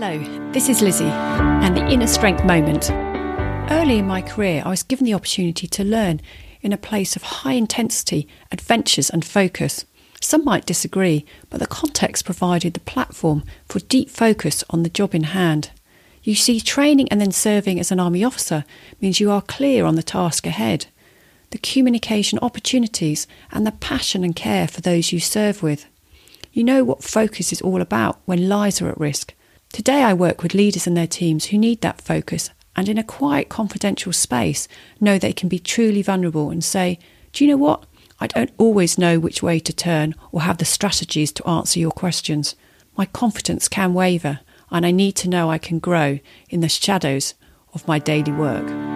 Hello, this is Lizzie and the Inner Strength Moment. Early in my career, I was given the opportunity to learn in a place of high intensity, adventures, and focus. Some might disagree, but the context provided the platform for deep focus on the job in hand. You see, training and then serving as an army officer means you are clear on the task ahead, the communication opportunities, and the passion and care for those you serve with. You know what focus is all about when lives are at risk. Today, I work with leaders and their teams who need that focus and, in a quiet, confidential space, know they can be truly vulnerable and say, Do you know what? I don't always know which way to turn or have the strategies to answer your questions. My confidence can waver, and I need to know I can grow in the shadows of my daily work.